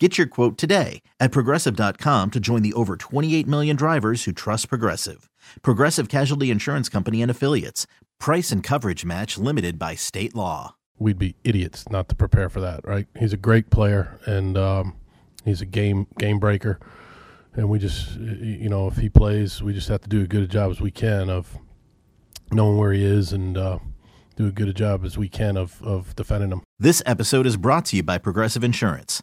Get your quote today at progressive.com to join the over 28 million drivers who trust Progressive. Progressive Casualty Insurance Company and Affiliates. Price and coverage match limited by state law. We'd be idiots not to prepare for that, right? He's a great player and um, he's a game game breaker. And we just, you know, if he plays, we just have to do as good a job as we can of knowing where he is and uh, do as good a job as we can of, of defending him. This episode is brought to you by Progressive Insurance.